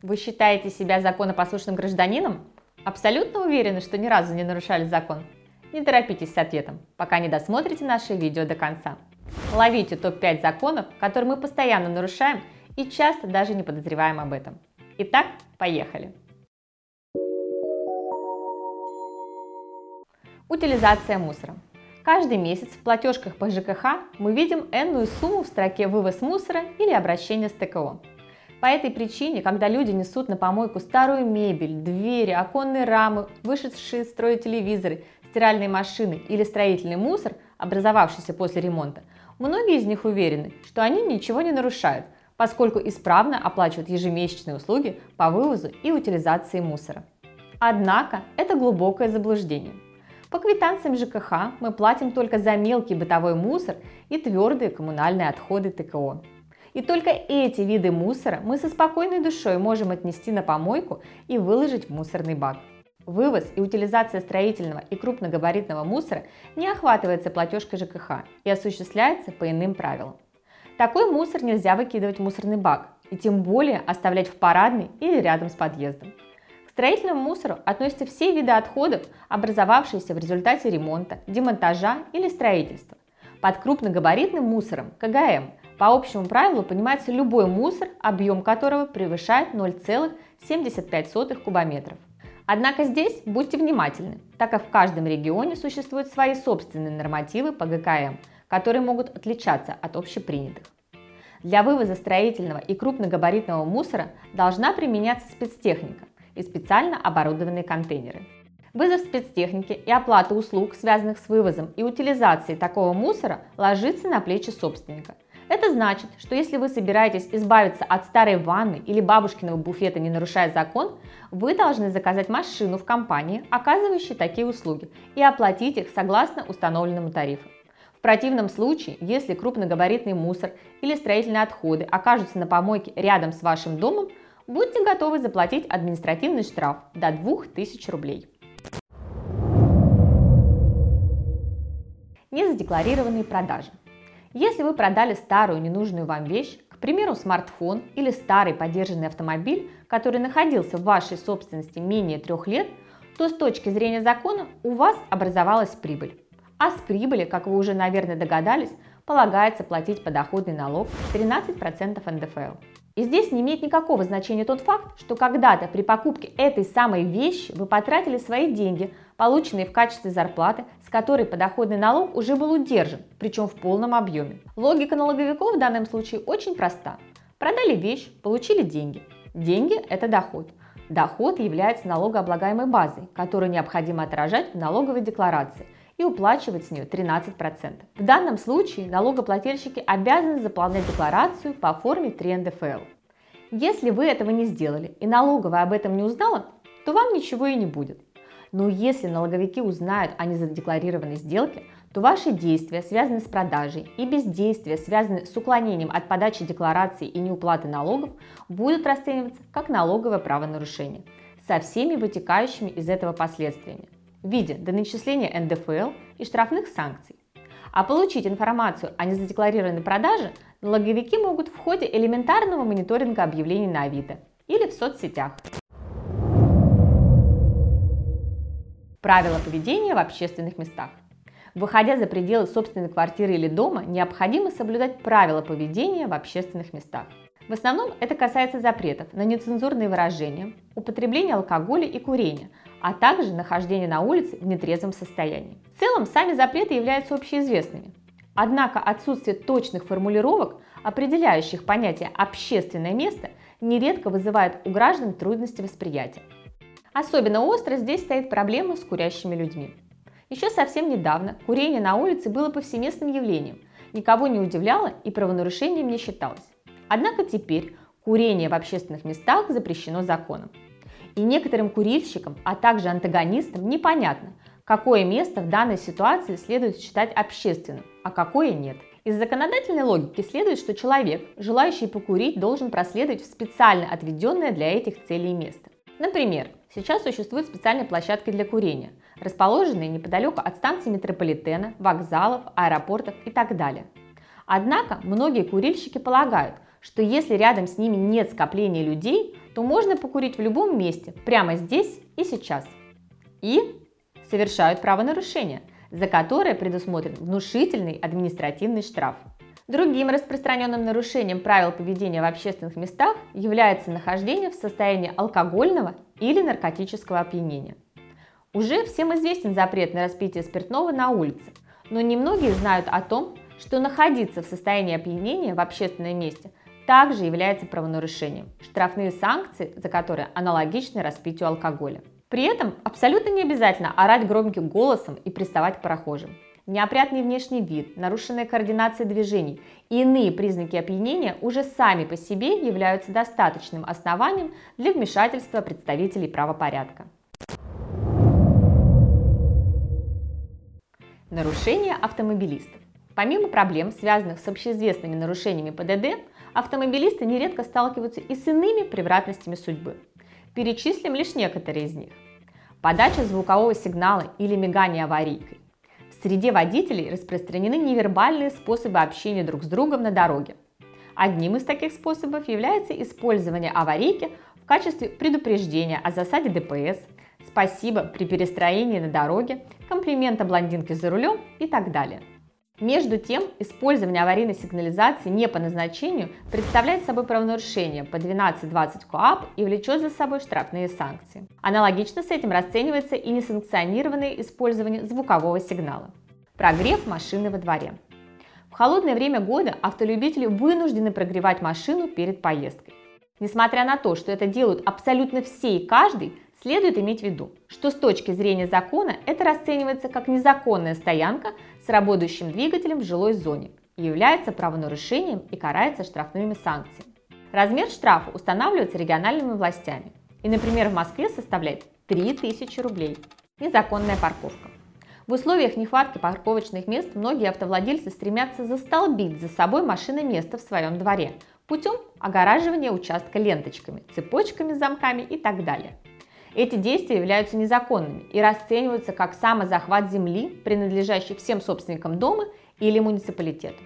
Вы считаете себя законопослушным гражданином? Абсолютно уверены, что ни разу не нарушали закон? Не торопитесь с ответом, пока не досмотрите наше видео до конца. Ловите топ-5 законов, которые мы постоянно нарушаем и часто даже не подозреваем об этом. Итак, поехали! Утилизация мусора. Каждый месяц в платежках по ЖКХ мы видим энную сумму в строке «Вывоз мусора» или «Обращение с ТКО». По этой причине, когда люди несут на помойку старую мебель, двери, оконные рамы, вышедшие из строя телевизоры, стиральные машины или строительный мусор, образовавшийся после ремонта, многие из них уверены, что они ничего не нарушают, поскольку исправно оплачивают ежемесячные услуги по вывозу и утилизации мусора. Однако это глубокое заблуждение. По квитанциям ЖКХ мы платим только за мелкий бытовой мусор и твердые коммунальные отходы ТКО. И только эти виды мусора мы со спокойной душой можем отнести на помойку и выложить в мусорный бак. Вывоз и утилизация строительного и крупногабаритного мусора не охватывается платежкой ЖКХ и осуществляется по иным правилам. Такой мусор нельзя выкидывать в мусорный бак и тем более оставлять в парадной или рядом с подъездом. К строительному мусору относятся все виды отходов, образовавшиеся в результате ремонта, демонтажа или строительства. Под крупногабаритным мусором КГМ по общему правилу понимается любой мусор, объем которого превышает 0,75 кубометров. Однако здесь будьте внимательны, так как в каждом регионе существуют свои собственные нормативы по ГКМ, которые могут отличаться от общепринятых. Для вывоза строительного и крупногабаритного мусора должна применяться спецтехника и специально оборудованные контейнеры. Вызов спецтехники и оплата услуг, связанных с вывозом и утилизацией такого мусора, ложится на плечи собственника – это значит, что если вы собираетесь избавиться от старой ванны или бабушкиного буфета, не нарушая закон, вы должны заказать машину в компании, оказывающей такие услуги, и оплатить их согласно установленному тарифу. В противном случае, если крупногабаритный мусор или строительные отходы окажутся на помойке рядом с вашим домом, будьте готовы заплатить административный штраф до 2000 рублей. Незадекларированные продажи. Если вы продали старую ненужную вам вещь, к примеру, смартфон или старый подержанный автомобиль, который находился в вашей собственности менее трех лет, то с точки зрения закона у вас образовалась прибыль. А с прибыли, как вы уже, наверное, догадались, полагается платить подоходный налог 13% НДФЛ. И здесь не имеет никакого значения тот факт, что когда-то при покупке этой самой вещи вы потратили свои деньги, полученные в качестве зарплаты, с которой подоходный налог уже был удержан, причем в полном объеме. Логика налоговиков в данном случае очень проста. Продали вещь, получили деньги. Деньги – это доход. Доход является налогооблагаемой базой, которую необходимо отражать в налоговой декларации – и уплачивать с нее 13%. В данном случае налогоплательщики обязаны заполнять декларацию по форме 3 НДФЛ. Если вы этого не сделали и налоговая об этом не узнала, то вам ничего и не будет. Но если налоговики узнают о незадекларированной сделке, то ваши действия, связанные с продажей, и бездействия, связанные с уклонением от подачи декларации и неуплаты налогов, будут расцениваться как налоговое правонарушение со всеми вытекающими из этого последствиями в виде доначисления НДФЛ и штрафных санкций. А получить информацию о незадекларированной продаже налоговики могут в ходе элементарного мониторинга объявлений на Авито или в соцсетях. Правила поведения в общественных местах. Выходя за пределы собственной квартиры или дома, необходимо соблюдать правила поведения в общественных местах. В основном это касается запретов на нецензурные выражения, употребление алкоголя и курения, а также нахождение на улице в нетрезвом состоянии. В целом, сами запреты являются общеизвестными. Однако отсутствие точных формулировок, определяющих понятие «общественное место», нередко вызывает у граждан трудности восприятия. Особенно остро здесь стоит проблема с курящими людьми. Еще совсем недавно курение на улице было повсеместным явлением, никого не удивляло и правонарушением не считалось. Однако теперь курение в общественных местах запрещено законом. И некоторым курильщикам, а также антагонистам непонятно, какое место в данной ситуации следует считать общественным, а какое нет. Из законодательной логики следует, что человек, желающий покурить, должен проследовать в специально отведенное для этих целей место. Например, сейчас существует специальная площадка для курения, расположенная неподалеку от станций метрополитена, вокзалов, аэропортов и так далее. Однако многие курильщики полагают, что если рядом с ними нет скопления людей, то можно покурить в любом месте, прямо здесь и сейчас. И совершают правонарушение, за которое предусмотрен внушительный административный штраф. Другим распространенным нарушением правил поведения в общественных местах является нахождение в состоянии алкогольного или наркотического опьянения. Уже всем известен запрет на распитие спиртного на улице, но немногие знают о том, что находиться в состоянии опьянения в общественном месте также является правонарушением, штрафные санкции за которые аналогичны распитию алкоголя. При этом абсолютно не обязательно орать громким голосом и приставать к прохожим. Неопрятный внешний вид, нарушенная координация движений и иные признаки опьянения уже сами по себе являются достаточным основанием для вмешательства представителей правопорядка. Нарушения автомобилистов. Помимо проблем, связанных с общеизвестными нарушениями ПДД, автомобилисты нередко сталкиваются и с иными превратностями судьбы. Перечислим лишь некоторые из них. Подача звукового сигнала или мигание аварийкой. В среде водителей распространены невербальные способы общения друг с другом на дороге. Одним из таких способов является использование аварийки в качестве предупреждения о засаде ДПС, спасибо при перестроении на дороге, комплимента блондинки за рулем и так далее. Между тем, использование аварийной сигнализации не по назначению представляет собой правонарушение по 12.20 КОАП и влечет за собой штрафные санкции. Аналогично с этим расценивается и несанкционированное использование звукового сигнала. Прогрев машины во дворе. В холодное время года автолюбители вынуждены прогревать машину перед поездкой. Несмотря на то, что это делают абсолютно все и каждый, Следует иметь в виду, что с точки зрения закона это расценивается как незаконная стоянка с работающим двигателем в жилой зоне является правонарушением и карается штрафными санкциями. Размер штрафа устанавливается региональными властями и, например, в Москве составляет 3000 рублей. Незаконная парковка. В условиях нехватки парковочных мест многие автовладельцы стремятся застолбить за собой машины место в своем дворе путем огораживания участка ленточками, цепочками, замками и так далее. Эти действия являются незаконными и расцениваются как самозахват земли, принадлежащей всем собственникам дома или муниципалитету.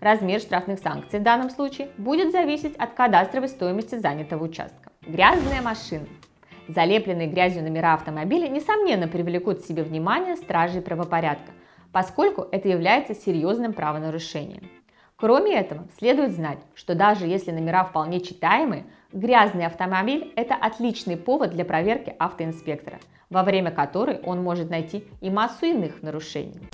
Размер штрафных санкций в данном случае будет зависеть от кадастровой стоимости занятого участка. Грязная машина. Залепленные грязью номера автомобиля, несомненно, привлекут к себе внимание стражей правопорядка, поскольку это является серьезным правонарушением. Кроме этого, следует знать, что даже если номера вполне читаемые, грязный автомобиль – это отличный повод для проверки автоинспектора, во время которой он может найти и массу иных нарушений.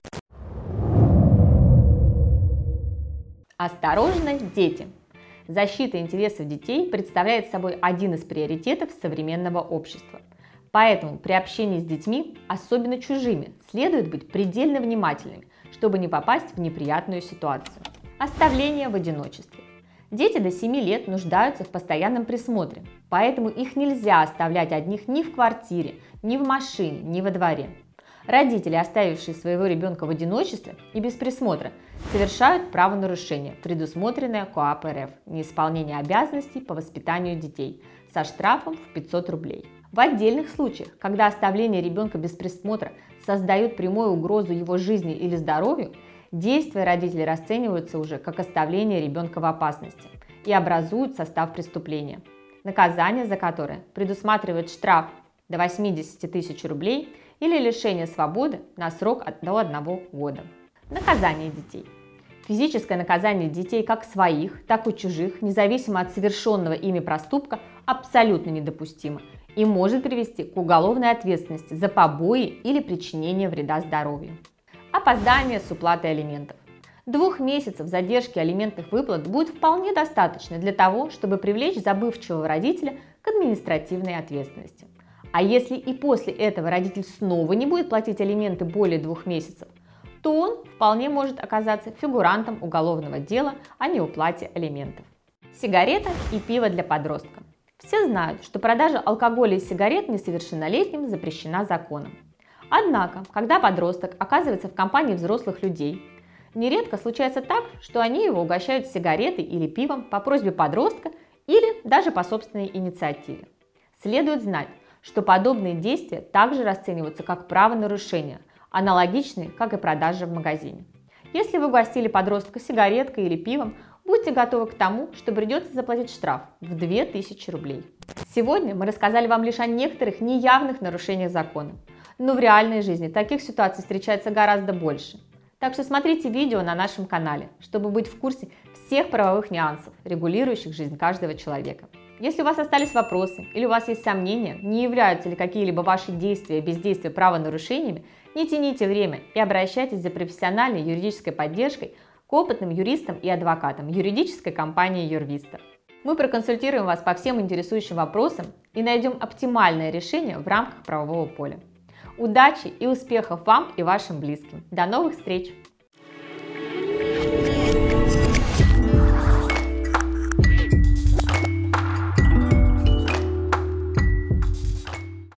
Осторожно, дети! Защита интересов детей представляет собой один из приоритетов современного общества. Поэтому при общении с детьми, особенно чужими, следует быть предельно внимательными, чтобы не попасть в неприятную ситуацию. Оставление в одиночестве. Дети до 7 лет нуждаются в постоянном присмотре, поэтому их нельзя оставлять одних ни в квартире, ни в машине, ни во дворе. Родители, оставившие своего ребенка в одиночестве и без присмотра, совершают правонарушение, предусмотренное КоАП РФ – неисполнение обязанностей по воспитанию детей со штрафом в 500 рублей. В отдельных случаях, когда оставление ребенка без присмотра создает прямую угрозу его жизни или здоровью, Действия родителей расцениваются уже как оставление ребенка в опасности и образуют состав преступления, наказание за которое предусматривает штраф до 80 тысяч рублей или лишение свободы на срок до одного года. Наказание детей. Физическое наказание детей как своих, так и чужих, независимо от совершенного ими проступка, абсолютно недопустимо и может привести к уголовной ответственности за побои или причинение вреда здоровью. Опоздание с уплатой алиментов. Двух месяцев задержки алиментных выплат будет вполне достаточно для того, чтобы привлечь забывчивого родителя к административной ответственности. А если и после этого родитель снова не будет платить алименты более двух месяцев, то он вполне может оказаться фигурантом уголовного дела о неуплате алиментов. Сигарета и пиво для подростка. Все знают, что продажа алкоголя и сигарет несовершеннолетним запрещена законом. Однако, когда подросток оказывается в компании взрослых людей, нередко случается так, что они его угощают сигаретой или пивом по просьбе подростка или даже по собственной инициативе. Следует знать, что подобные действия также расцениваются как правонарушение, аналогичные, как и продажа в магазине. Если вы угостили подростка сигареткой или пивом, будьте готовы к тому, что придется заплатить штраф в 2000 рублей. Сегодня мы рассказали вам лишь о некоторых неявных нарушениях закона, но в реальной жизни таких ситуаций встречается гораздо больше. Так что смотрите видео на нашем канале, чтобы быть в курсе всех правовых нюансов, регулирующих жизнь каждого человека. Если у вас остались вопросы или у вас есть сомнения, не являются ли какие-либо ваши действия и бездействия правонарушениями, не тяните время и обращайтесь за профессиональной юридической поддержкой к опытным юристам и адвокатам юридической компании Юрвиста. Мы проконсультируем вас по всем интересующим вопросам и найдем оптимальное решение в рамках правового поля. Удачи и успехов вам и вашим близким. До новых встреч!